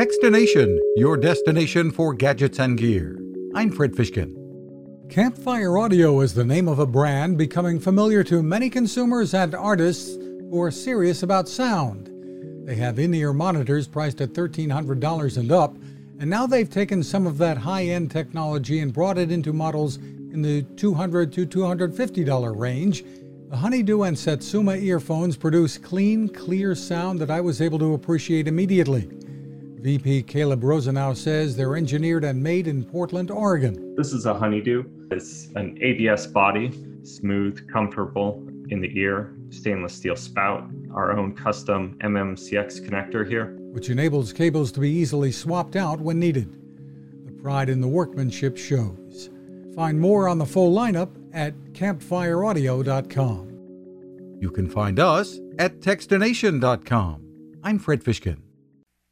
Techstination, your destination for gadgets and gear. I'm Fred Fishkin. Campfire Audio is the name of a brand becoming familiar to many consumers and artists who are serious about sound. They have in ear monitors priced at $1,300 and up, and now they've taken some of that high end technology and brought it into models in the 200 to $250 range. The Honeydew and Satsuma earphones produce clean, clear sound that I was able to appreciate immediately. VP Caleb Rosenau says they're engineered and made in Portland, Oregon. This is a Honeydew. It's an ABS body, smooth, comfortable in the ear, stainless steel spout, our own custom MMCX connector here. Which enables cables to be easily swapped out when needed. The pride in the workmanship shows. Find more on the full lineup at campfireaudio.com. You can find us at techstination.com. I'm Fred Fishkin.